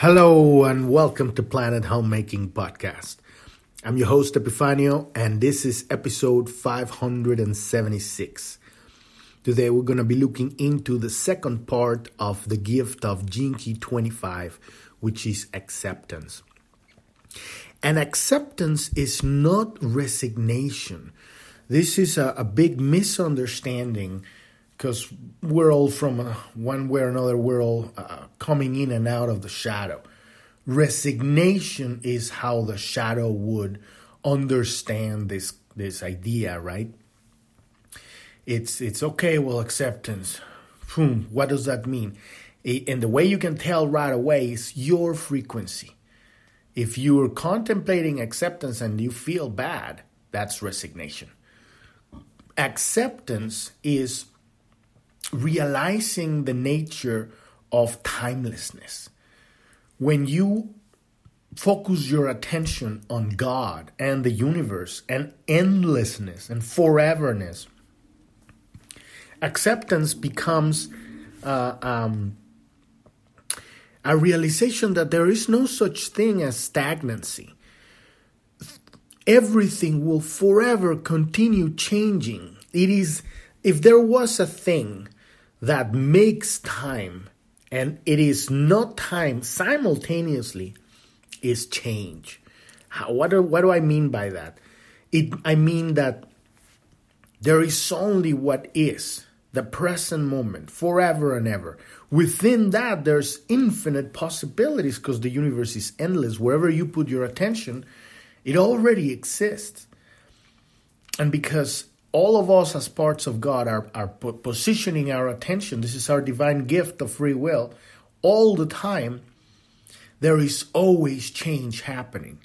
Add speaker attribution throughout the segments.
Speaker 1: Hello and welcome to Planet Homemaking Podcast. I'm your host Epifanio and this is episode 576. Today we're going to be looking into the second part of the gift of Key 25, which is acceptance. And acceptance is not resignation. This is a, a big misunderstanding because we're all from one way or another, we're all uh, coming in and out of the shadow. Resignation is how the shadow would understand this this idea, right? It's it's okay. Well, acceptance. Hmm, what does that mean? And the way you can tell right away is your frequency. If you're contemplating acceptance and you feel bad, that's resignation. Acceptance is realizing the nature of timelessness. When you focus your attention on God and the universe and endlessness and foreverness, acceptance becomes uh, um, a realization that there is no such thing as stagnancy. Everything will forever continue changing. It is, if there was a thing that makes time and it is not time simultaneously is change. How, what, do, what do I mean by that? It, I mean that there is only what is, the present moment, forever and ever. Within that, there's infinite possibilities because the universe is endless. Wherever you put your attention, it already exists. And because all of us as parts of God are, are positioning our attention. This is our divine gift of free will. All the time, there is always change happening.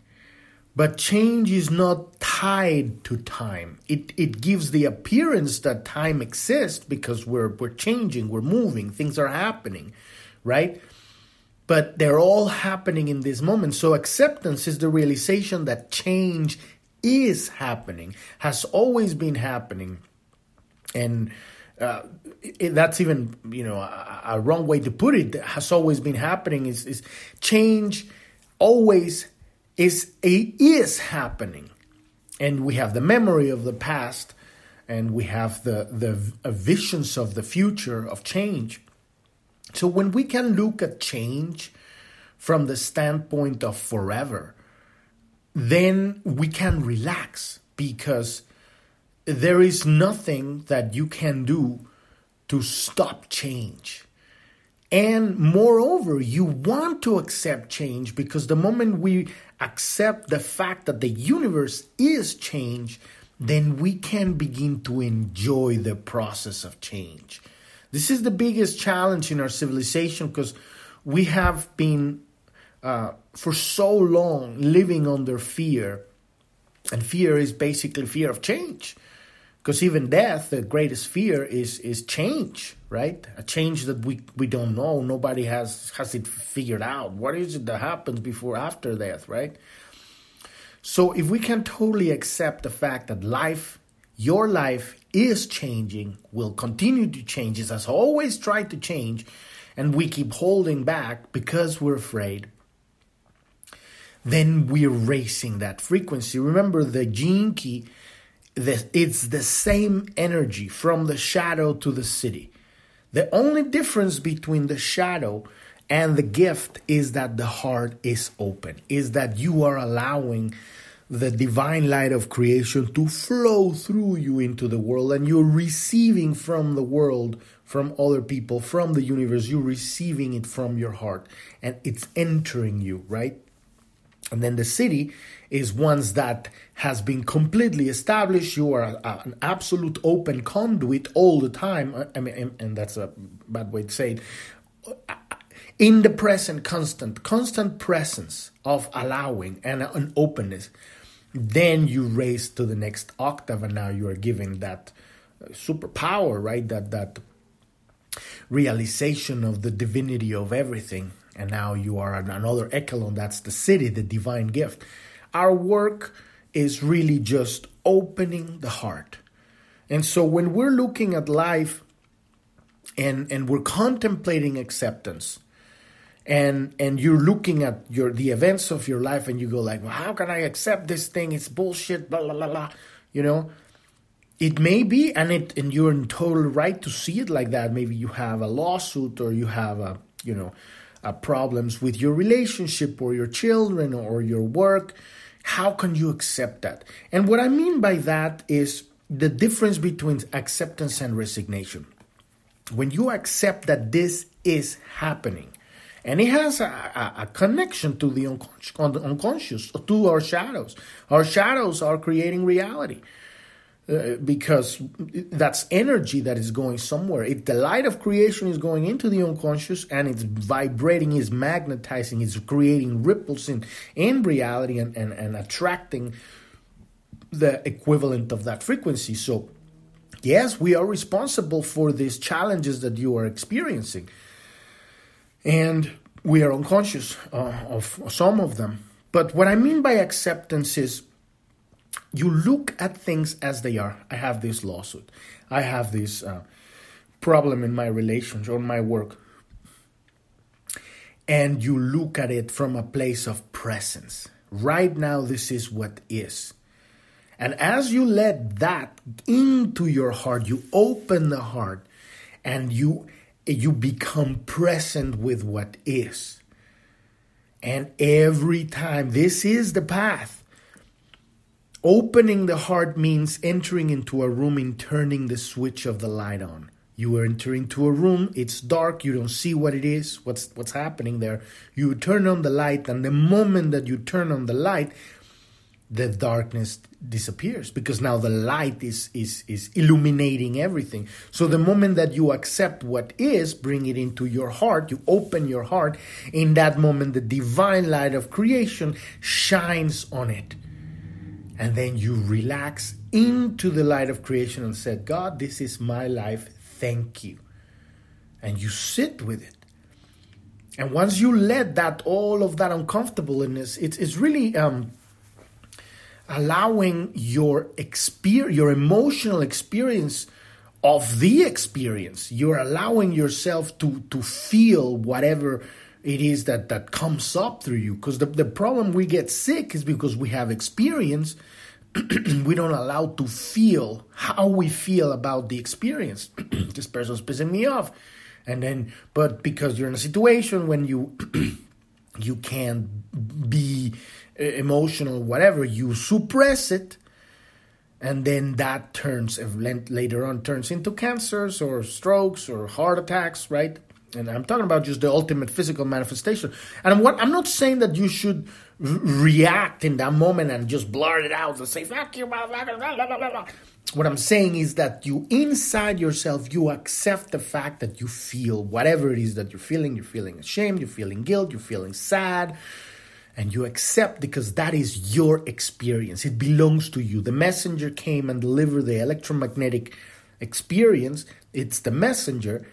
Speaker 1: But change is not tied to time. It, it gives the appearance that time exists because we're, we're changing, we're moving, things are happening, right? But they're all happening in this moment. So acceptance is the realization that change is happening, has always been happening. And uh, it, that's even you know a, a, wrong way to put it. that Has always been happening. Is, is change always is a, is happening, and we have the memory of the past, and we have the the visions of the future of change. So when we can look at change from the standpoint of forever, then we can relax because there is nothing that you can do to stop change. And moreover, you want to accept change because the moment we accept the fact that the universe is change, then we can begin to enjoy the process of change. This is the biggest challenge in our civilization because we have been uh, for so long living under fear. And fear is basically fear of change. Because even death, the greatest fear is is change, right? A change that we, we don't know. Nobody has has it figured out. What is it that happens before after death, right? So if we can totally accept the fact that life, your life is changing, will continue to change, it has always tried to change, and we keep holding back because we're afraid, then we're raising that frequency. Remember, the gene key, the, it's the same energy from the shadow to the siddhi. The only difference between the shadow and the gift is that the heart is open, is that you are allowing the divine light of creation to flow through you into the world and you're receiving from the world from other people from the universe you're receiving it from your heart and it's entering you right and then the siddhi is ones that has been completely established. You are a, an absolute open conduit all the time. I mean, and that's a bad way to say it. In the present, constant, constant presence of allowing and an openness, then you raise to the next octave, and now you are giving that uh, superpower, right? That that realization of the divinity of everything and now you are another echelon that's the siddhi, the divine gift. Our work is really just opening the heart. And so when we're looking at life and and we're contemplating acceptance and and you're looking at your the events of your life and you go like well, how can i accept this thing? It's bullshit blah blah blah blah you know? It may be and it and you're in total right to see it like that. Maybe you have a lawsuit or you have a you know a problems with your relationship or your children or your work how can you accept that and what i mean by that is the difference between acceptance and resignation when you accept that this is happening and it has a, a, a connection to the unconscious, to our shadows. Our shadows are creating reality. Uh, because that's energy that is going somewhere. If the light of creation is going into the unconscious and it's vibrating, is magnetizing, is creating ripples in, in reality and, and, and attracting the equivalent of that frequency. So, yes, we are responsible for these challenges that you are experiencing. And we are unconscious uh, of some of them. But what I mean by acceptance is you look at things as they are. I have this lawsuit. I have this uh, problem in my relations or my work. And you look at it from a place of presence. Right now, this is what is. And as you let that into your heart, you open the heart and you you become present with what is. And every time, this is the path. Opening the heart means entering into a room and turning the switch of the light on. You enter into a room, it's dark, you don't see what it is, what's what's happening there. You turn on the light, and the moment that you turn on the light, the darkness disappears because now the light is is is illuminating everything so the moment that you accept what is bring it into your heart you open your heart in that moment the divine light of creation shines on it and then you relax into the light of creation and said god this is my life. Thank you. And you sit with it. And once you let that all of that uncomfortableness it's, it's really um allowing your experience, your emotional experience of the experience. You're allowing yourself to to feel whatever it is that that comes up through you. Because the, the problem we get sick is because we have experience. we don't allow to feel how we feel about the experience. this person's pissing me off. And then, but because you're in a situation when you you can't be eh, emotional, whatever, you suppress it, and then that turns later on turns into cancers or strokes or heart attacks, right? And I'm talking about just the ultimate physical manifestation. And what I'm not saying that you should react in that moment and just blurt it out and say "fuck you," blah, blah, blah, What I'm saying is that you inside yourself you accept the fact that you feel whatever it is that you're feeling. You're feeling ashamed. You're feeling guilt. You're feeling sad and you accept because that is your experience. It belongs to you. The messenger came and delivered the electromagnetic experience. It's the messenger.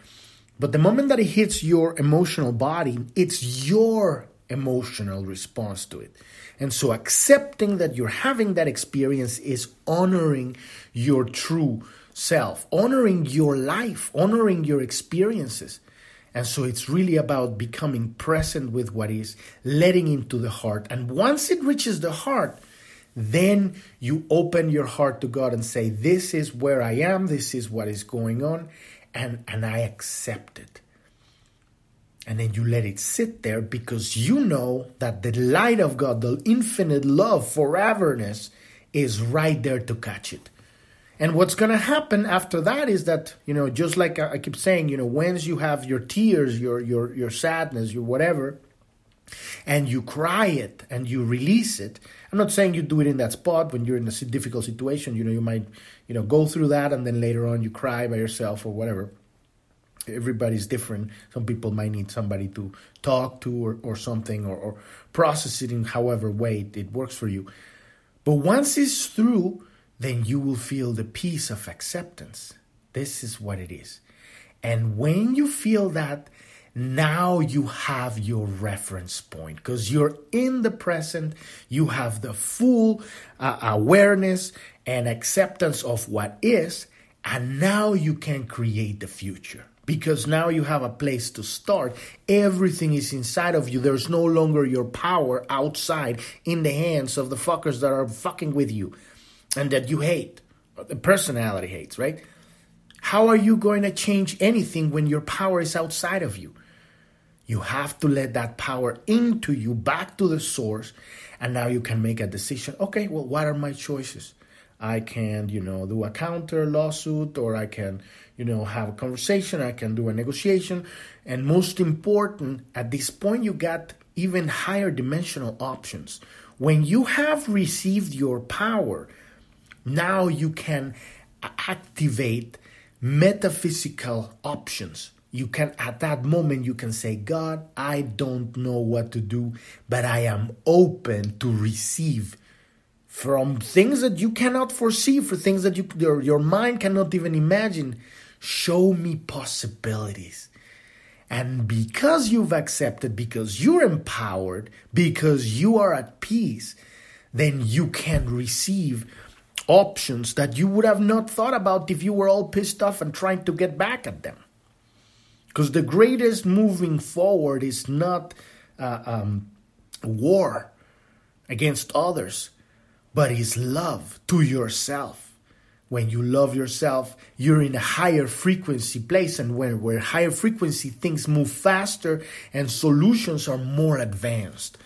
Speaker 1: But the moment that it hits your emotional body, it's your emotional response to it. And so accepting that you're having that experience is honoring your true self, honoring your life, honoring your experiences. And so it's really about becoming present with what is, letting into the heart. And once it reaches the heart, then you open your heart to God and say, This is where I am, this is what is going on, and, and I accept it. And then you let it sit there because you know that the light of God, the infinite love, foreverness, is right there to catch it. And what's going to happen after that is that, you know, just like I keep saying, you know, once you have your tears, your your your sadness, your whatever, and you cry it and you release it. I'm not saying you do it in that spot when you're in a difficult situation. You know, you might, you know, go through that and then later on you cry by yourself or whatever. Everybody's different. Some people might need somebody to talk to or, or something or, or process it in however way it works for you. But once it's through, then you will feel the peace of acceptance. This is what it is. And when you feel that, now you have your reference point because you're in the present, you have the full uh, awareness and acceptance of what is, and now you can create the future because now you have a place to start. Everything is inside of you. There's no longer your power outside in the hands of the fuckers that are fucking with you and that you hate. The personality hates, right? How are you going to change anything when your power is outside of you? You have to let that power into you, back to the source, and now you can make a decision. Okay, well, what are my choices? I can, you know, do a counter lawsuit or I can, you know, have a conversation, I can do a negotiation. And most important, at this point, you got even higher dimensional options. When you have received your power, now you can activate metaphysical options. You can, at that moment, you can say, God, I don't know what to do, but I am open to receive from things that you cannot foresee, for things that you, your, your mind cannot even imagine. Show me possibilities. And because you've accepted, because you're empowered, because you are at peace, then you can receive options that you would have not thought about if you were all pissed off and trying to get back at them. Because the greatest moving forward is not uh, um, war against others, but is love to yourself. When you love yourself, you're in a higher frequency place, and when where higher frequency things move faster and solutions are more advanced.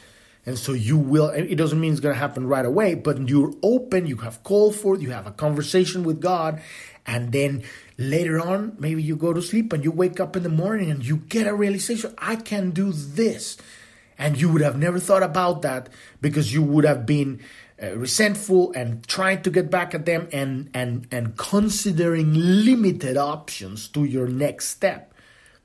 Speaker 1: And so you will, it doesn't mean it's going to happen right away, but you're open, you have called for, you have a conversation with God, and then later on, maybe you go to sleep and you wake up in the morning and you get a realization, I can do this. And you would have never thought about that because you would have been uh, resentful and trying to get back at them and, and, and considering limited options to your next step,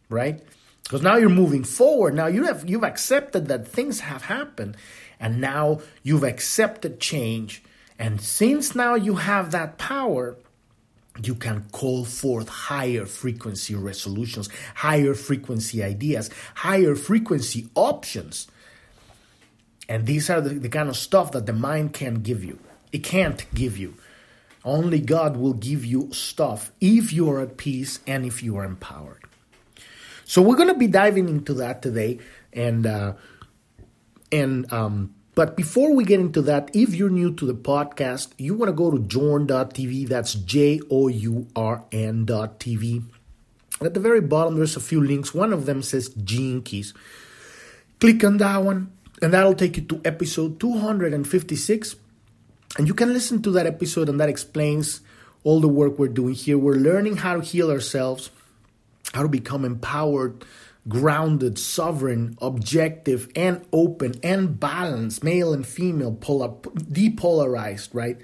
Speaker 1: right? Because now you're moving forward. Now you have you've accepted that things have happened, and now you've accepted change. And since now you have that power, you can call forth higher frequency resolutions, higher frequency ideas, higher frequency options. And these are the, the kind of stuff that the mind can't give you. It can't give you. Only God will give you stuff if you are at peace and if you are empowered. So we're going to be diving into that today, and uh, and um, but before we get into that, if you're new to the podcast, you want to go to journ.tv. That's J O U R N.tv. At the very bottom, there's a few links. One of them says Gene Keys. Click on that one, and that'll take you to episode 256. And you can listen to that episode, and that explains all the work we're doing here. We're learning how to heal ourselves how to become empowered, grounded, sovereign, objective, and open and balanced, male and female, polar, depolarized, right?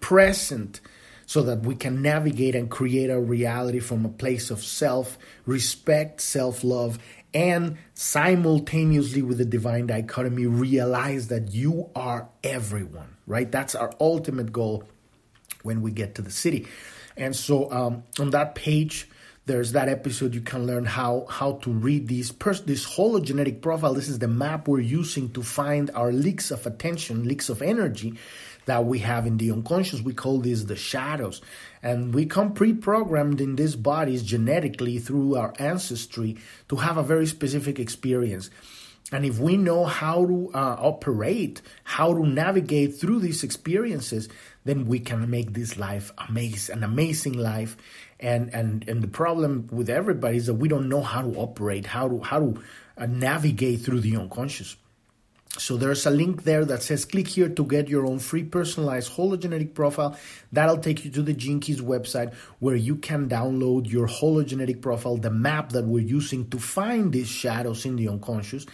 Speaker 1: Present, so that we can navigate and create a reality from a place of self respect, self love, and simultaneously with the divine dichotomy, realize that you are everyone, right? That's our ultimate goal when we get to the siddhi. And so um, on that page, there's that episode you can learn how how to read these pers- this hologenetic profile. This is the map we're using to find our leaks of attention leaks of energy that we have in the unconscious. We call these the shadows. And we come pre-programmed in these bodies genetically through our ancestry to have a very specific experience. And if we know how to uh, operate, how to navigate through these experiences, then we can make this life amazing, an amazing life. And and and the problem with everybody is that we don't know how to operate, how to how to uh, navigate through the unconscious. So there's a link there that says click here to get your own free personalized hologenetic profile. That'll take you to the Gene Keys website where you can download your hologenetic profile, the map that we're using to find these shadows in the unconscious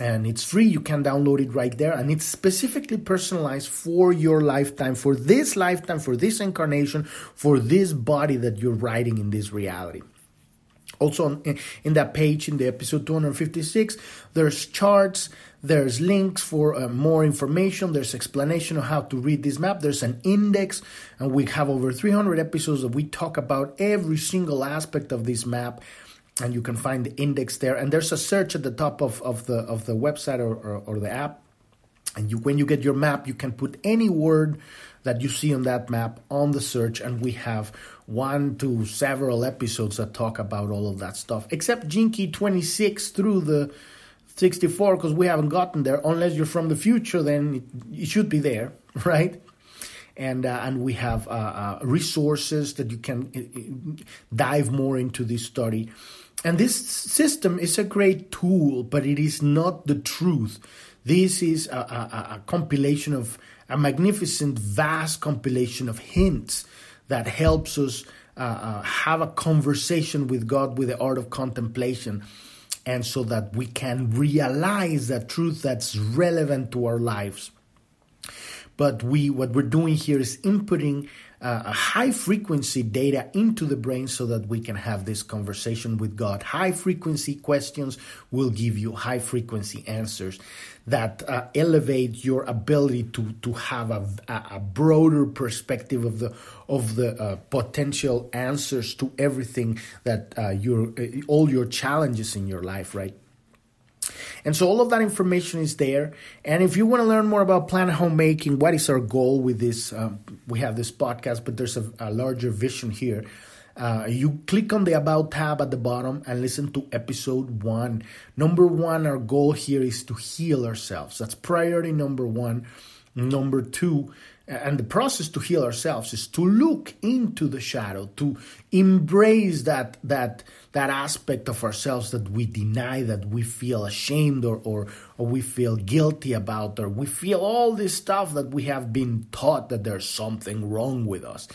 Speaker 1: and it's free. You can download it right there. And it's specifically personalized for your lifetime for this lifetime for this incarnation for this body that you're writing in this reality. Also in that page in the episode 256 there's charts there's links for uh, more information there's explanation of how to read this map there's an index and we have over 300 episodes that we talk about every single aspect of this map and you can find the index there. And there's a search at the top of, of the of the website or, or, or the app, And you, when you get your map, you can put any word that you see on that map on the search, and we have one to several episodes that talk about all of that stuff, except Gene Key 26 through the 64 because we haven't gotten there. Unless you're from the future, then it, it should be there, right? And uh, and we have uh, uh, resources that you can uh, dive more into this study. And this system is a great tool, but it is not the truth. This is a, a, a compilation of a magnificent, vast compilation of hints that helps us uh, uh, have a conversation with God with the art of contemplation and so that we can realize that truth that's relevant to our lives but we what we're doing here is inputting uh, a high frequency data into the brain so that we can have this conversation with God. High frequency questions will give you high frequency answers that uh, elevate your ability to to have a, a broader perspective of the of the uh, potential answers to everything that uh, your uh, all your challenges in your life, right? And so all of that information is there. And if you want to learn more about planet homemaking, what is our goal with this? Um, we have this podcast, but there's a, a larger vision here. Uh, you click on the About tab at the bottom and listen to episode one. Number one, our goal here is to heal ourselves. That's priority number one. Number two, and the process to heal ourselves is to look into the shadow, to embrace that that that aspect of ourselves that we deny, that we feel ashamed or, or or we feel guilty about, or we feel all this stuff that we have been taught that there's something wrong with us.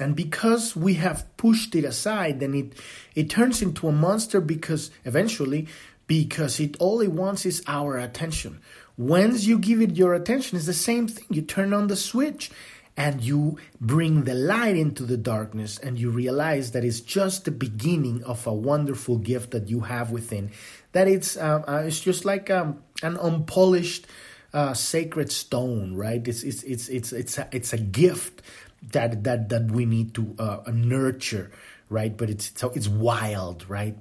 Speaker 1: And because we have pushed it aside, then it it turns into a monster because eventually because it all it wants is our attention. Once you give it your attention, it's the same thing. You turn on the switch and you bring the light into the darkness and you realize that it's just the beginning of a wonderful gift that you have within. That it's uh, uh, it's just like um, an unpolished uh, sacred stone, right? It's it's it's it's it's a, it's a gift that that that we need to uh, nurture, right? But it's so it's wild, right?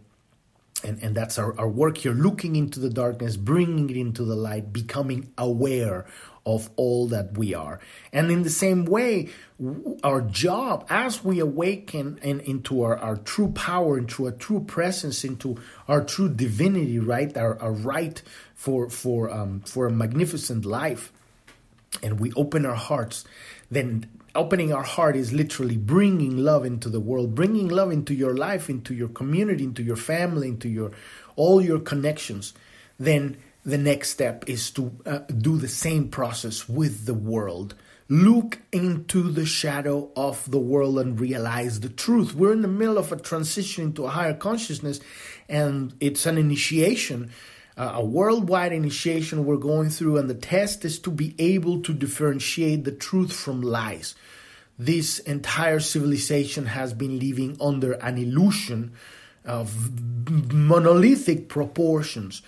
Speaker 1: And, and that's our, our work here looking into the darkness bringing it into the light becoming aware of all that we are. And in the same way our job as we awaken and into our, our true power into a true presence into our true divinity right? Our, our right for for um, for a magnificent life and we open our hearts then opening our heart is literally bringing love into the world bringing love into your life into your community into your family into your all your connections. Then the next step is to uh, do the same process with the world. Look into the shadow of the world and realize the truth. We're in the middle of a transition into a higher consciousness and it's an initiation uh, a worldwide initiation we're going through, and the test is to be able to differentiate the truth from lies. This entire civilization has been living under an illusion of monolithic proportions.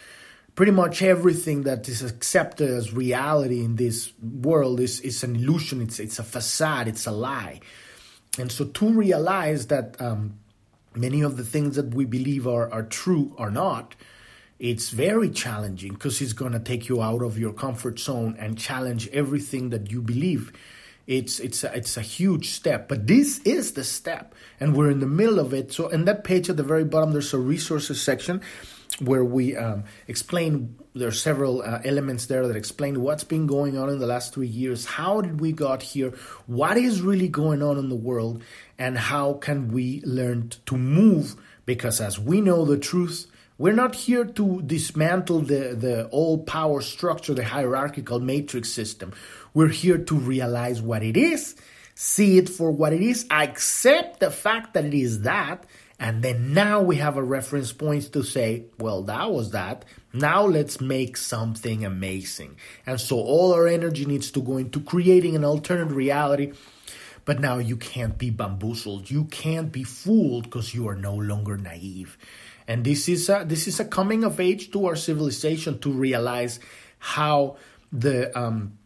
Speaker 1: Pretty much everything that is accepted as reality in this world is, is an illusion, it's, it's a facade, it's a lie. And so to realize that um, many of the things that we believe are, are true are not, it's very challenging because it's going to take you out of your comfort zone and challenge everything that you believe. It's it's a, it's a huge step but this is the step and we're in the middle of it. So in that page at the very bottom there's a resources section where we um, explain there are several uh, elements there that explain what's been going on in the last three years how did we got here what is really going on in the world and how can we learn to move because as we know the truth we're not here to dismantle the, the all power structure, the hierarchical matrix system. We're here to realize what it is, see it for what it is, accept the fact that it is that, and then now we have a reference point to say, well, that was that. Now let's make something amazing. And so all our energy needs to go into creating an alternate reality. But now you can't be bamboozled. You can't be fooled because you are no longer naive. And this is a, this is a coming of age to our civilization to realize how the um,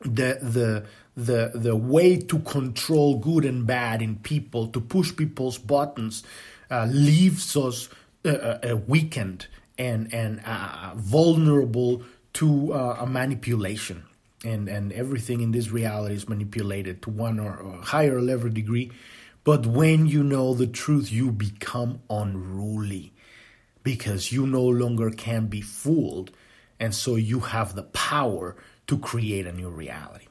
Speaker 1: the the the the way to control good and bad in people to push people's buttons uh, leaves us uh, weakened and and uh, vulnerable to uh, a manipulation and and everything in this reality is manipulated to one or, or higher level degree. But when you know the truth, you become unruly because you no longer can be fooled, and so you have the power to create a new reality.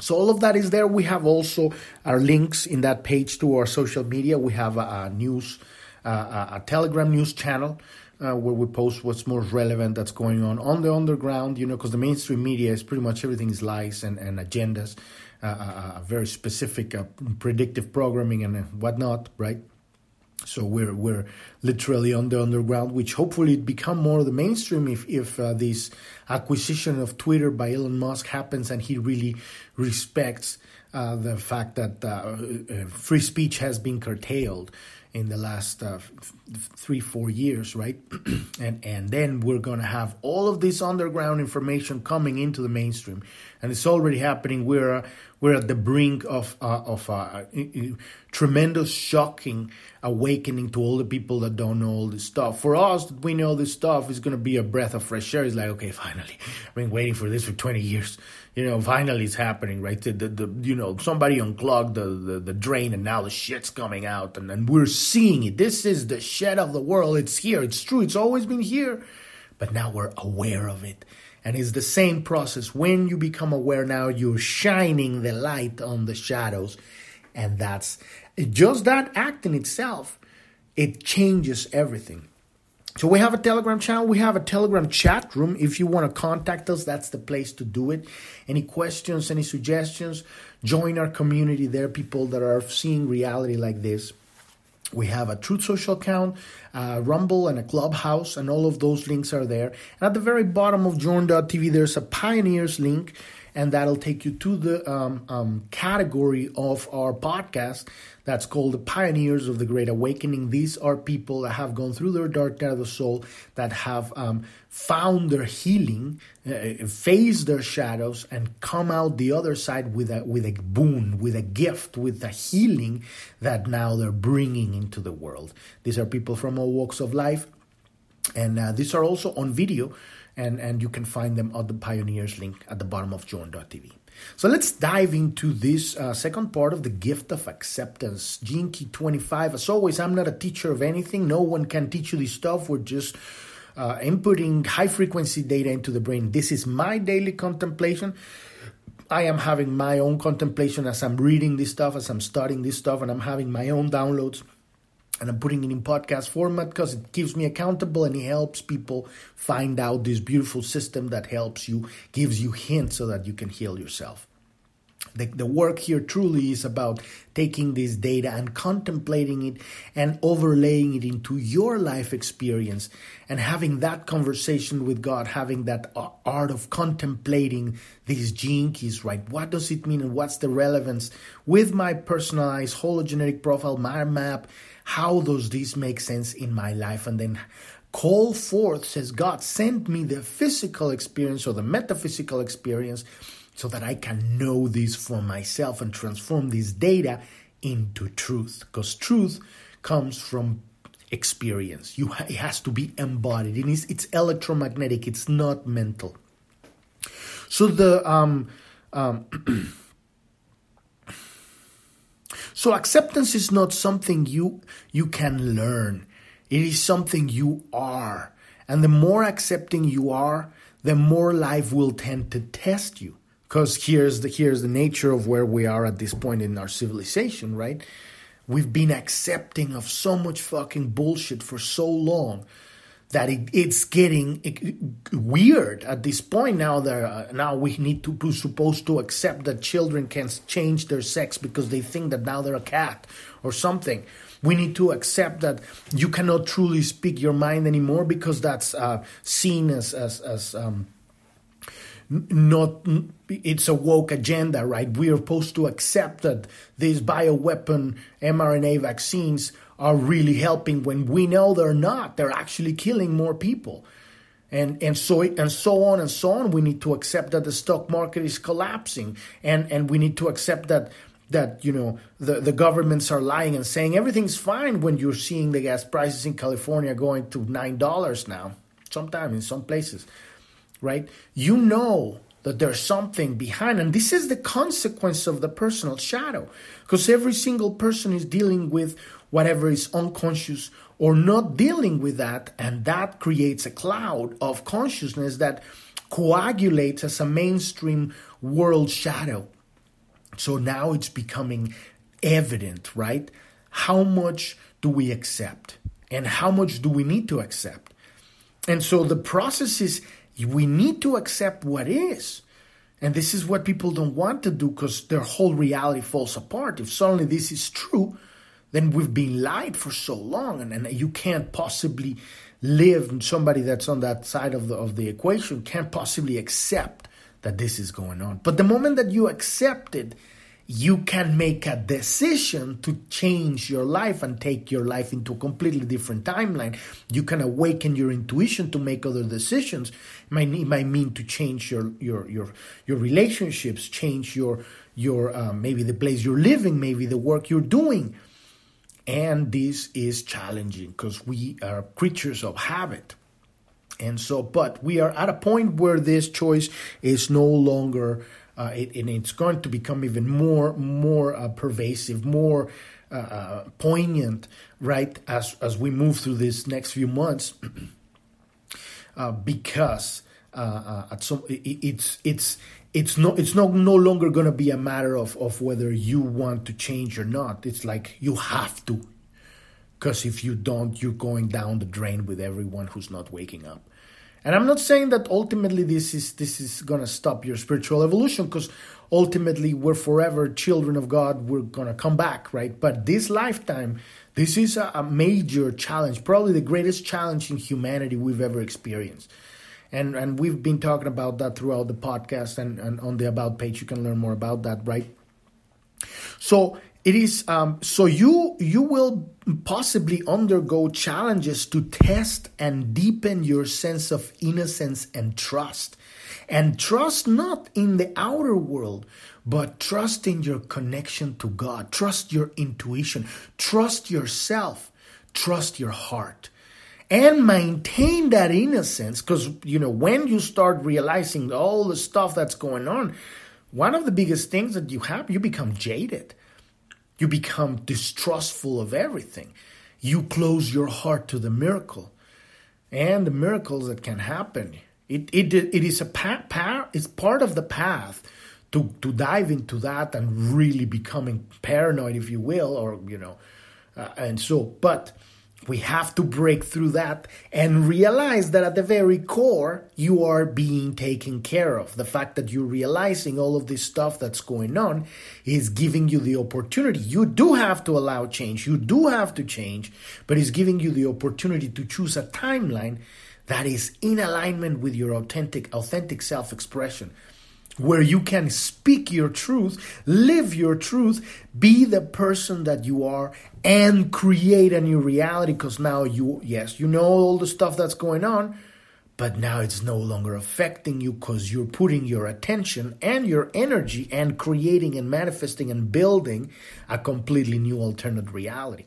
Speaker 1: So all of that is there. We have also our links in that page to our social media. We have a, a news, uh, a Telegram news channel uh, where we post what's most relevant that's going on on the underground. You know, because the mainstream media is pretty much everything is lies and, and agendas, uh, uh, uh very specific uh, predictive programming and whatnot, right? So we're we're literally on the underground, which hopefully it become more the mainstream if if uh, this acquisition of Twitter by Elon Musk happens and he really respects uh, the fact that uh, uh free speech has been curtailed in the last uh, three four years, right? and and then we're gonna have all of this underground information coming into the mainstream, and it's already happening. We're we're at the brink of uh, of uh, tremendous, shocking awakening to all the people that don't know all this stuff. For us, we know this stuff is going to be a breath of fresh air. It's like, okay, finally, I've been waiting for this for twenty years. You know, finally, it's happening, right? The, the, the you know somebody unclogged the, the, the drain, and now the shit's coming out, and, and we're seeing it. This is the shit of the world. It's here. It's true. It's always been here, but now we're aware of it and it's the same process. When you become aware now, you're shining the light on the shadows. And that's just that act in itself, it changes everything. So we have a Telegram channel, we have a Telegram chat room. If you want to contact us, that's the place to do it. Any questions, any suggestions, join our community there, are people that are seeing reality like this. We have a Truth Social account, a Rumble, and a Clubhouse, and all of those links are there. And at the very bottom of Journ.tv, there's a Pioneers link, and that'll take you to the um, um, category of our podcast that's called the Pioneers of the Great Awakening. These are people that have gone through their dark night of the soul, that have um, found their healing, uh, faced their shadows, and come out the other side with a with a boon, with a gift, with a healing that now they're bringing into the world. These are people from all walks of life, and uh, these are also on video, and and you can find them at the Pioneers link at the bottom of Journ.tv. So let's dive into this uh, second part of the gift of acceptance. Key 25. As always, I'm not a teacher of anything. No one can teach you this stuff. We're just uh, inputting high frequency data into the brain. This is my daily contemplation. I am having my own contemplation as I'm reading this stuff, as I'm studying this stuff, and I'm having my own downloads and I'm putting it in podcast format because it keeps me accountable and it helps people find out this beautiful system that helps you, gives you hints so that you can heal yourself. The, the work here truly is about taking this data and contemplating it and overlaying it into your life experience and having that conversation with God, having that uh, art of contemplating these gene keys, right? What does it mean and what's the relevance with my personalized hologenetic profile, my map, how does this make sense in my life? And then call forth, says God, send me the physical experience or the metaphysical experience so that I can know this for myself and transform this data into truth. Because truth comes from experience. You it has to be embodied. It is, it's electromagnetic. It's not mental. So the um, um So acceptance is not something you you can learn. It is something you are. And the more accepting you are, the more life will tend to test you. Because here's the here's the nature of where we are at this point in our civilization, right? We've been accepting of so much fucking bullshit for so long that it, it's getting weird at this point now that uh, now we need to be supposed to accept that children can change their sex because they think that now they're a cat or something. We need to accept that you cannot truly speak your mind anymore because that's uh, seen as as, as um, not it's a woke agenda right? We are supposed to accept that these bioweapon mrna vaccines are really helping when we know they're not. They're actually killing more people. And, and so and so on and so on. We need to accept that the stock market is collapsing, and, and we need to accept that that you know the, the governments are lying and saying everything's fine when you're seeing the gas prices in California going to nine dollars now, sometimes in some places, right? You know that there's something behind. And this is the consequence of the personal shadow, because every single person is dealing with whatever is unconscious or not dealing with that. And that creates a cloud of consciousness that coagulates as a mainstream world shadow. So now it's becoming evident, right? How much do we accept? And how much do we need to accept? And so the process is we need to accept what is. And this is what people don't want to do because their whole reality falls apart. If suddenly this is true, then we've been lied for so long, and, and you can't possibly live. Somebody that's on that side of the of the equation can't possibly accept that this is going on. But the moment that you accept it, you can make a decision to change your life and take your life into a completely different timeline. You can awaken your intuition to make other decisions. It might, it might mean to change your your your your relationships, change your your uh, maybe the place you're living, maybe the work you're doing. And this is challenging because we are creatures of habit. And so, but we are at a point where this choice is no longer uh, it, and it's going to become even more more uh, pervasive, more uh, uh poignant, right? As as we move through these next few months, uh, because uh, at some it, it's it's it's no it's no no longer going to be a matter of of whether you want to change or not. It's like you have to, because if you don't, you're going down the drain with everyone who's not waking up. And I'm not saying that ultimately this is this is gonna stop your spiritual evolution, because ultimately we're forever children of God. We're gonna come back, right? But this lifetime, this is a, a major challenge, probably the greatest challenge in humanity we've ever experienced. And and we've been talking about that throughout the podcast and, and on the about page you can learn more about that, right? So it is um, so you you will possibly undergo challenges to test and deepen your sense of innocence and trust. And trust not in the outer world, but trust in your connection to God. Trust your intuition. Trust yourself. Trust your heart. And maintain that innocence because, you know, when you start realizing all the stuff that's going on, one of the biggest things that you have, you become jaded you become distrustful of everything. You close your heart to the miracle and the miracles that can happen. It, it, it is a pa- pa- it's part of the path to, to dive into that and really becoming paranoid, if you will, or, you know, uh, and so, but we have to break through that and realize that at the very core, you are being taken care of. The fact that you're realizing all of this stuff that's going on is giving you the opportunity. You do have to allow change, you do have to change, but it's giving you the opportunity to choose a timeline that is in alignment with your authentic, authentic self expression where you can speak your truth, live your truth, be the person that you are, and create a new reality. Because now you, yes, you know all the stuff that's going on, but now it's no longer affecting you because you're putting your attention and your energy and creating and manifesting and building a completely new alternate reality.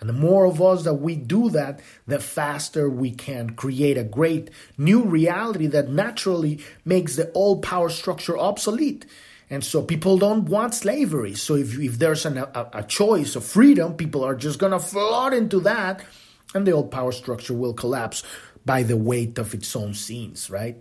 Speaker 1: And the more of us that we do that, the faster we can create a great new reality that naturally makes the old power structure obsolete. And so people don't want slavery. So if, if there's an, a, a choice of freedom, people are just going to flood into that, and the old power structure will collapse by the weight of its own sins, right?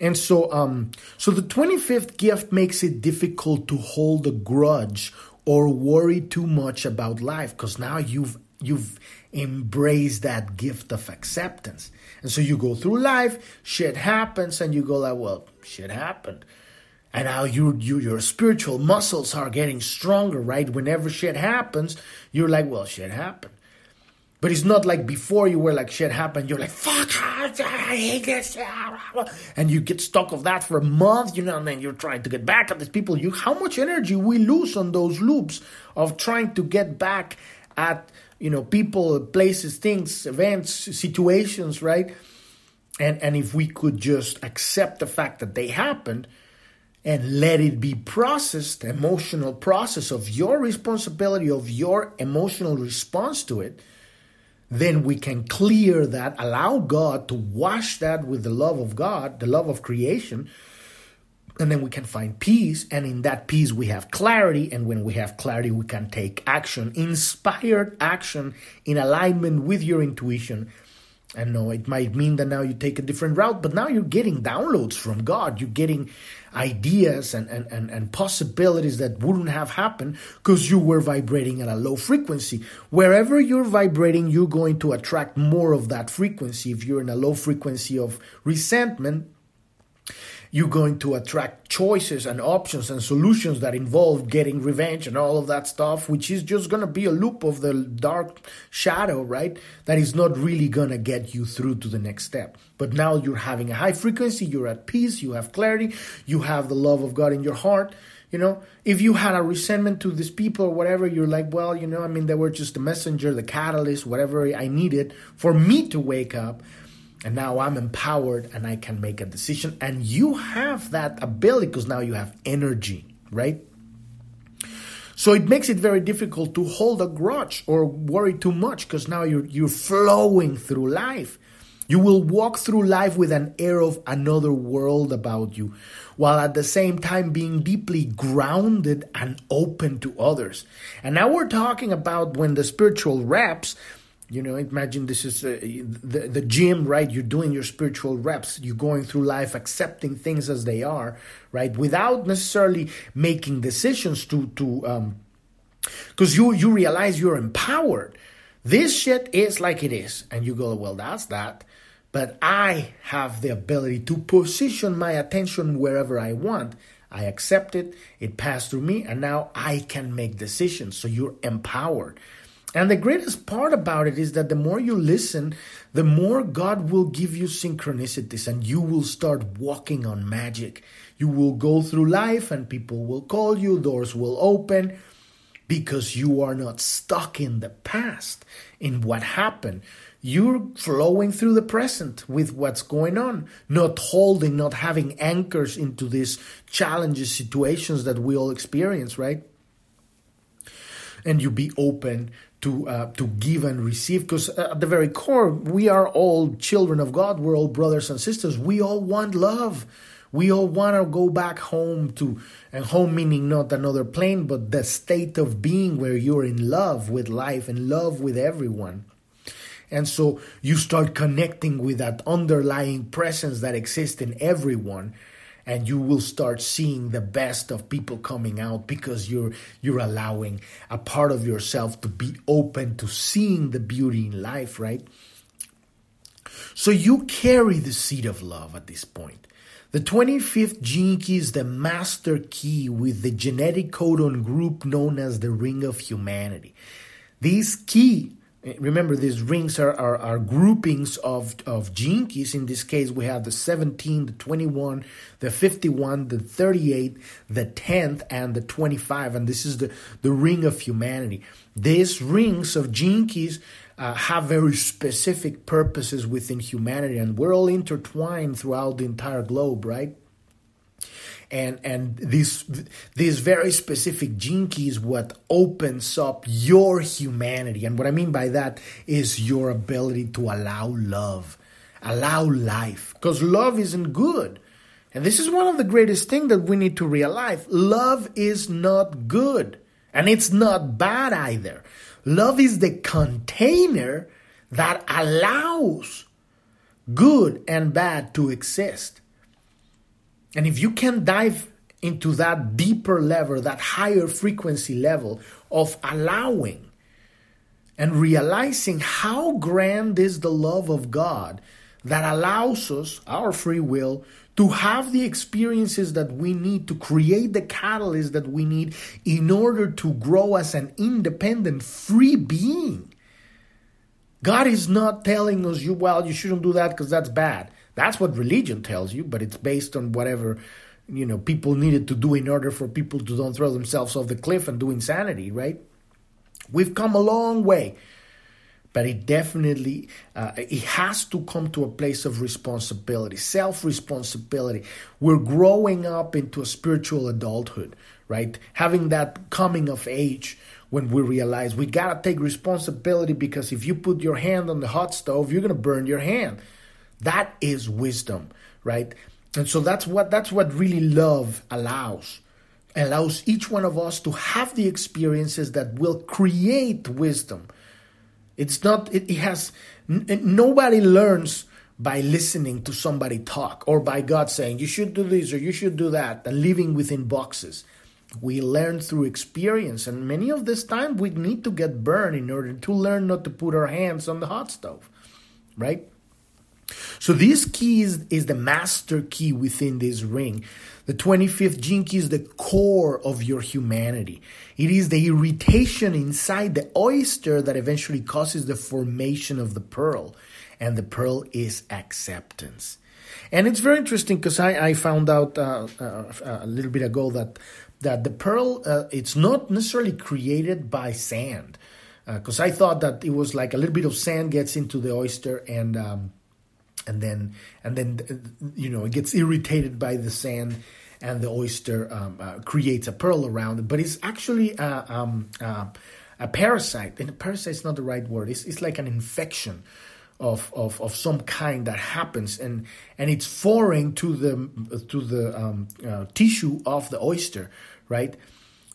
Speaker 1: And so, um, so the 25th gift makes it difficult to hold a grudge or worry too much about life because now you've you've embraced that gift of acceptance. And so you go through life, shit happens, and you go like, well, shit happened. And now you, you your spiritual muscles are getting stronger, right? Whenever shit happens, you're like, well, shit happened. But it's not like before you were like shit happened, you're like, fuck, I hate this. And you get stuck of that for a month, you know, and then you're trying to get back at these people. You how much energy we lose on those loops of trying to get back at, you know, people, places, things, events, situations, right? And and if we could just accept the fact that they happened and let it be processed, emotional process of your responsibility of your emotional response to it then we can clear that, allow God to wash that with the love of God, the love of creation, and then we can find peace. And in that peace, we have clarity. And when we have clarity, we can take action, inspired action in alignment with your intuition and no, it might mean that now you take a different route, but now you're getting downloads from God. You're getting ideas and, and, and, and possibilities that wouldn't have happened because you were vibrating at a low frequency. Wherever you're vibrating, you're going to attract more of that frequency. If you're in a low frequency of resentment, you're going to attract choices and options and solutions that involve getting revenge and all of that stuff, which is just going to be a loop of the dark shadow, right? That is not really going to get you through to the next step. But now you're having a high frequency, you're at peace, you have clarity, you have the love of God in your heart. You know, if you had a resentment to these people or whatever, you're like, well, you know, I mean, they were just the messenger, the catalyst, whatever I needed for me to wake up. And now I'm empowered and I can make a decision. And you have that ability because now you have energy, right? So it makes it very difficult to hold a grudge or worry too much because now you're you're flowing through life. You will walk through life with an air of another world about you, while at the same time being deeply grounded and open to others. And now we're talking about when the spiritual reps you know, imagine this is uh, the, the gym, right? You're doing your spiritual reps. You're going through life accepting things as they are, right? Without necessarily making decisions to, to, um, because you, you realize you're empowered. This shit is like it is. And you go, well, that's that. But I have the ability to position my attention wherever I want. I accept it, it passed through me, and now I can make decisions. So you're empowered. And the greatest part about it is that the more you listen, the more God will give you synchronicities and you will start walking on magic. You will go through life and people will call you, doors will open because you are not stuck in the past, in what happened. You're flowing through the present with what's going on, not holding, not having anchors into these challenges, situations that we all experience, right? And you be open to uh, to give and receive because uh, at the very core we are all children of God. We're all brothers and sisters. We all want love. We all want to go back home to and home meaning not another plane but the state of being where you're in love with life and love with everyone. And so you start connecting with that underlying presence that exists in everyone and you will start seeing the best of people coming out because you're you're allowing a part of yourself to be open to seeing the beauty in life right? So you carry the seed of love at this point. The 25th gene key is the master key with the genetic codon group known as the ring of humanity. This key Remember, these rings are, are, are, groupings of, of gene keys. In this case, we have the 17, the 21, the 51, the 38, the 10th, and the 25. And this is the, the ring of humanity. These rings of gene keys uh, have very specific purposes within humanity, and we're all intertwined throughout the entire globe, right? And and this this very specific gene key is what opens up your humanity. And what i mean by that is your ability to allow love allow life because love isn't good. And this is one of the greatest things that we need to realize. Love is not good and it's not bad either. Love is the container that allows good and bad to exist and if you can dive into that deeper level, that higher frequency level of allowing and realizing how grand is the love of God that allows us, our free will, to have the experiences that we need to create the catalyst that we need in order to grow as an independent, free being. God is not telling us, you well, you shouldn't do that because that's bad. That's what religion tells you, but it's based on whatever you know people needed to do in order for people to don't throw themselves off the cliff and do insanity, right? We've come a long way, but it definitely uh, it has to come to a place of responsibility, self responsibility. We're growing up into a spiritual adulthood, right? Having that coming of age when we realize we gotta take responsibility because if you put your hand on the hot stove, you're gonna burn your hand. That is wisdom, right? And so that's what that's what really love allows. Allows each one of us to have the experiences that will create wisdom. It's not it, it has n- nobody learns by listening to somebody talk or by God saying you should do this or you should do that and living within boxes. We learn through experience, and many of this time we need to get burned in order to learn not to put our hands on the hot stove, right? So this key is, is the master key within this ring. The 25th gene key is the core of your humanity. It is the irritation inside the oyster that eventually causes the formation of the pearl. And the pearl is acceptance. And it's very interesting because I, I found out uh, uh, a little bit ago that that the pearl uh, it's not necessarily created by sand because uh, I thought that it was like a little bit of sand gets into the oyster and um, and then and then uh, you know it gets irritated by the sand and the oyster um, uh, creates a pearl around it but it's actually a, um, uh, a parasite and a parasite is not the right word. It's, it's like an infection of, of, of some kind that happens and and it's foreign to the to the um, uh, tissue of the oyster right?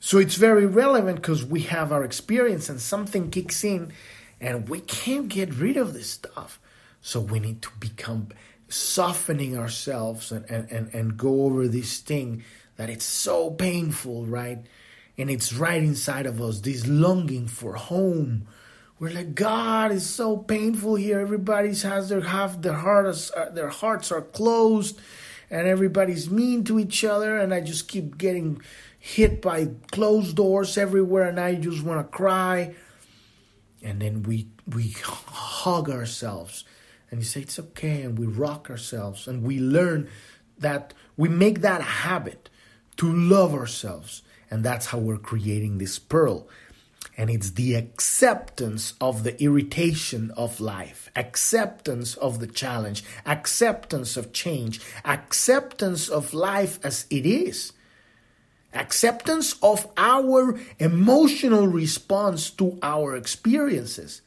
Speaker 1: So it's very relevant because we have our experience and something kicks in and we can't get rid of this stuff so we need to become softening ourselves and, and, and, and go over this thing that it's so painful right and it's right inside of us this longing for home we're like, God is so painful here. Everybody's has their half their hearts uh, their hearts are closed, and everybody's mean to each other. And I just keep getting hit by closed doors everywhere, and I just want to cry. And then we we hug ourselves, and you say it's okay, and we rock ourselves, and we learn that we make that habit to love ourselves, and that's how we're creating this pearl and it's the acceptance of the irritation of life, acceptance of the challenge, acceptance of change, acceptance of life as it is, acceptance of our emotional response to our experiences.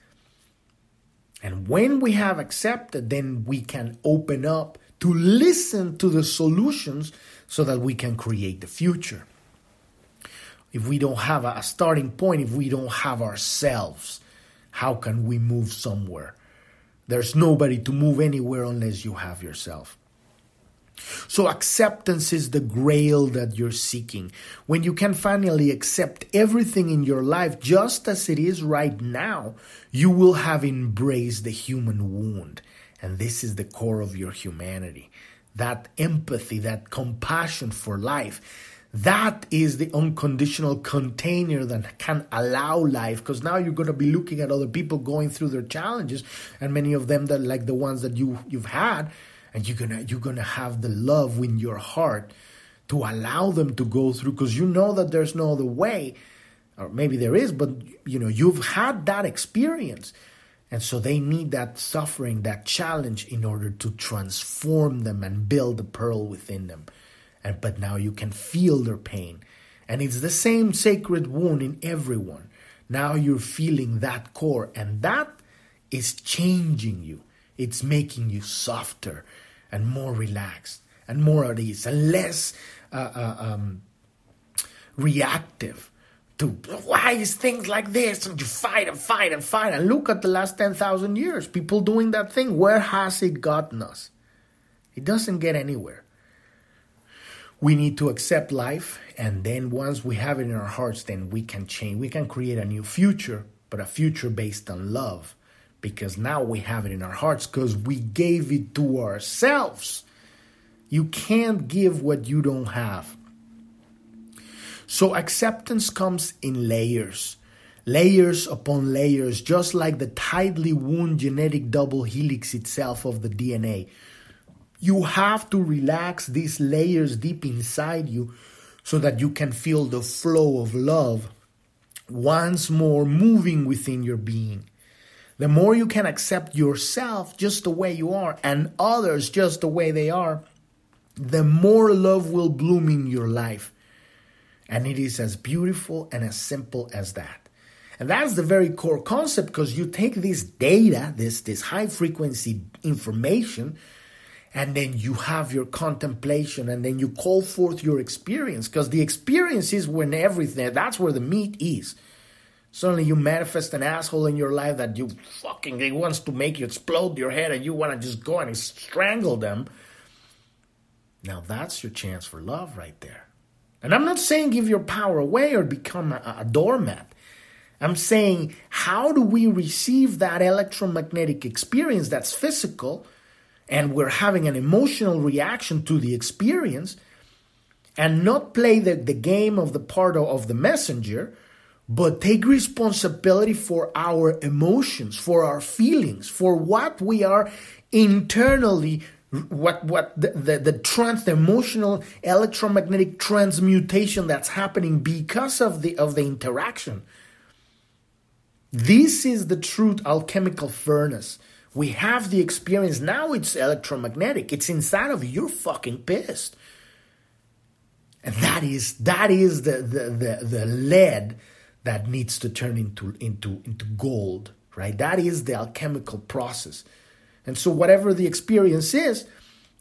Speaker 1: And when we have accepted, then we can open up to listen to the solutions so that we can create the future if we don't have a starting point, if we don't have ourselves, how can we move somewhere? There's nobody to move anywhere unless you have yourself. So, acceptance is the grail that you're seeking. When you can finally accept everything in your life just as it is right now, you will have embraced the human wound. And this is the core of your humanity that empathy, that compassion for life that is the unconditional container that can allow life because now you're going to be looking at other people going through their challenges and many of them that like the ones that you you've had and you're to you're to have the love in your heart to allow them to go through because you know that there's no other way. Or maybe there is but you know you've had that experience. And so they need that suffering that challenge in order to transform them and build the pearl within them. And but now you can feel their pain. And it's the same sacred wound in everyone. Now you're feeling that core and that is changing you. It's making you softer and more relaxed and more at ease and less uh, uh, um, reactive to why is things like this and you fight and fight and fight. And look at the last 10,000 years people doing that thing. Where has it gotten us? It doesn't get anywhere. We need to accept life and then once we have it in our hearts then we can change. We can create a new future but a future based on love because now we have it in our hearts because we gave it to ourselves. You can't give what you don't have. So acceptance comes in layers layers upon layers just like the tightly wound genetic double helix itself of the dna you have to relax these layers deep inside you so that you can feel the flow of love once more moving within your being. The more you can accept yourself just the way you are and others just the way they are, the more love will bloom in your life. And it is as beautiful and as simple as that. And that's the very core concept because you take this data, this, this high frequency information, and then you have your contemplation and then you call forth your experience because the experience is when everything, that's where the meat is. Suddenly you manifest an asshole in your life that you fucking, it wants to make you explode your head and you want to just go and strangle them. Now that's your chance for love right there. And I'm not saying give your power away or become a, a doormat. I'm saying, how do we receive that electromagnetic experience that's physical and we're having an emotional reaction to the experience and not play the, the game of the part of the messenger, but take responsibility for our emotions, for our feelings, for what we are internally what what the, the, the trans the emotional electromagnetic transmutation that's happening because of the of the interaction this is the truth alchemical furnace. We have the experience. Now it's electromagnetic. It's inside of you. You're fucking pissed. And that is that is the the the, the lead that needs to turn into into into gold, right? That is the alchemical process. And so whatever the experience is,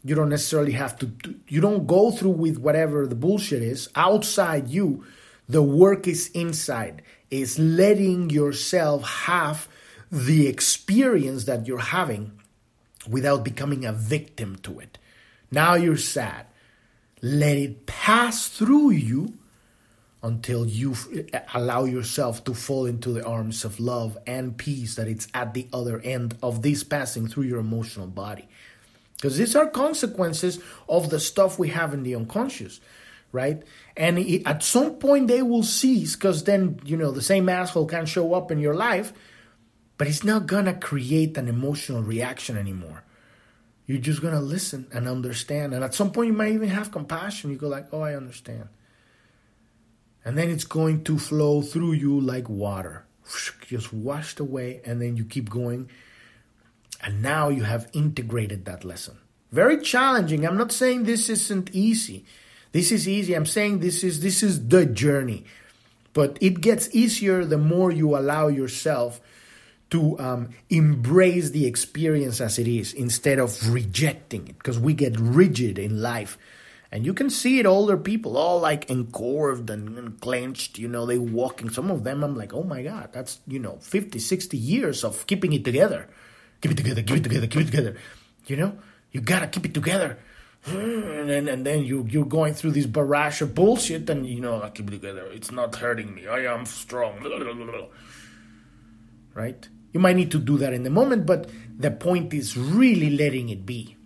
Speaker 1: you don't necessarily have to you don't go through with whatever the bullshit is outside you. The work is inside is letting yourself have the experience that you're having without becoming a victim to it. Now you're sad. Let it pass through you until you allow yourself to fall into the arms of love and peace that it's at the other end of this passing through your emotional body. Because these are consequences of the stuff we have in the unconscious right? And it, at some point they will cease because then, you know, the same asshole can show up in your life, but it's not gonna create an emotional reaction anymore. You're just gonna listen and understand. And at some point you might even have compassion. You go like, oh, I understand. And then it's going to flow through you like water. Just washed away, and then you keep going. And now you have integrated that lesson. Very challenging. I'm not saying this isn't easy. This is easy. I'm saying this is this is the journey, but it gets easier the more you allow yourself to um, embrace the experience as it is instead of rejecting it because we get rigid in life and you can see it older people all like encorved and, and, clenched you know they walking some of them i'm like oh my god that's you know 50 60 years of keeping it together keep it together keep it together keep it together you know you gotta keep it together and then, and then you you're going through this barrage of bullshit, and you know I keep it together. It's not hurting me. I am strong. Right? You might need to do that in the moment, but the point is really letting it be.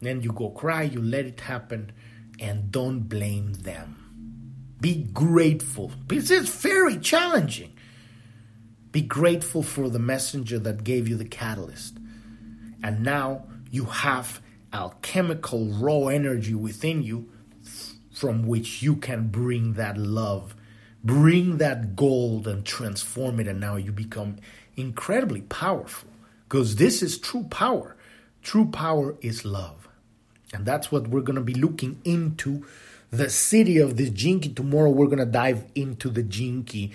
Speaker 1: Then you go cry, you let it happen, and don't blame them. Be grateful. This is very challenging. Be grateful for the messenger that gave you the catalyst. And now you have alchemical raw energy within you from which you can bring that love, bring that gold and transform it, and now you become incredibly powerful. Because this is true power. True power is love. And that's what we're going to be looking into the siddhi of the Key. Tomorrow, we're going to dive into the Key,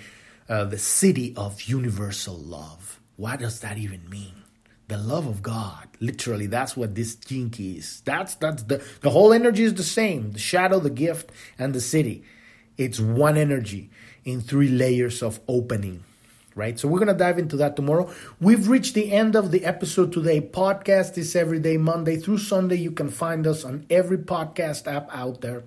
Speaker 1: uh, the siddhi of universal love. What does that even mean? the love of God. Literally, that's what this Key is. That's that's the the whole energy is the same. The shadow, the gift, and the siddhi. It's one energy in three layers of opening. Right? So we're gonna dive into that tomorrow. We've reached the end of the episode today. Podcast is every day, Monday through Sunday. You can find us on every podcast app out there.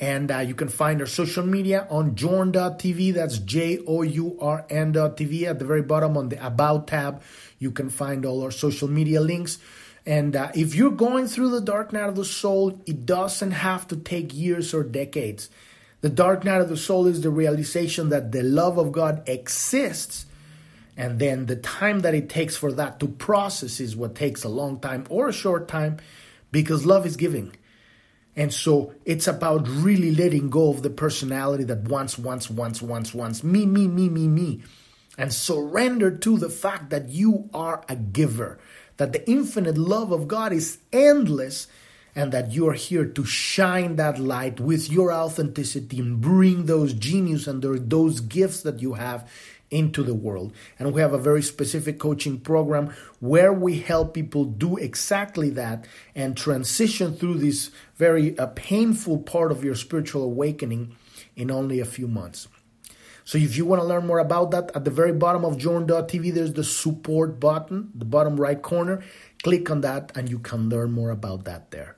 Speaker 1: And uh, you can find our social media on journ.tv. That's J O U R N.tv. At the very bottom on the About tab, you can find all our social media links. And uh, if you're going through the dark night of the soul, it doesn't have to take years or decades. The dark night of the soul is the realization that the love of God exists. And then the time that it takes for that to process is what takes a long time or a short time because love is giving. And so it's about really letting go of the personality that wants, wants, wants, wants, wants, me, me, me, me, me, and surrender to the fact that you are a giver, that the infinite love of God is endless, and that you are here to shine that light with your authenticity and bring those genius and those gifts that you have into the world. And we have a very specific coaching program where we help people do exactly that and transition through this very uh, painful part of your spiritual awakening in only a few months. So if you want to learn more about that, at the very bottom of journ.tv, there's the support button, the bottom right corner. Click on that and you can learn more about that there.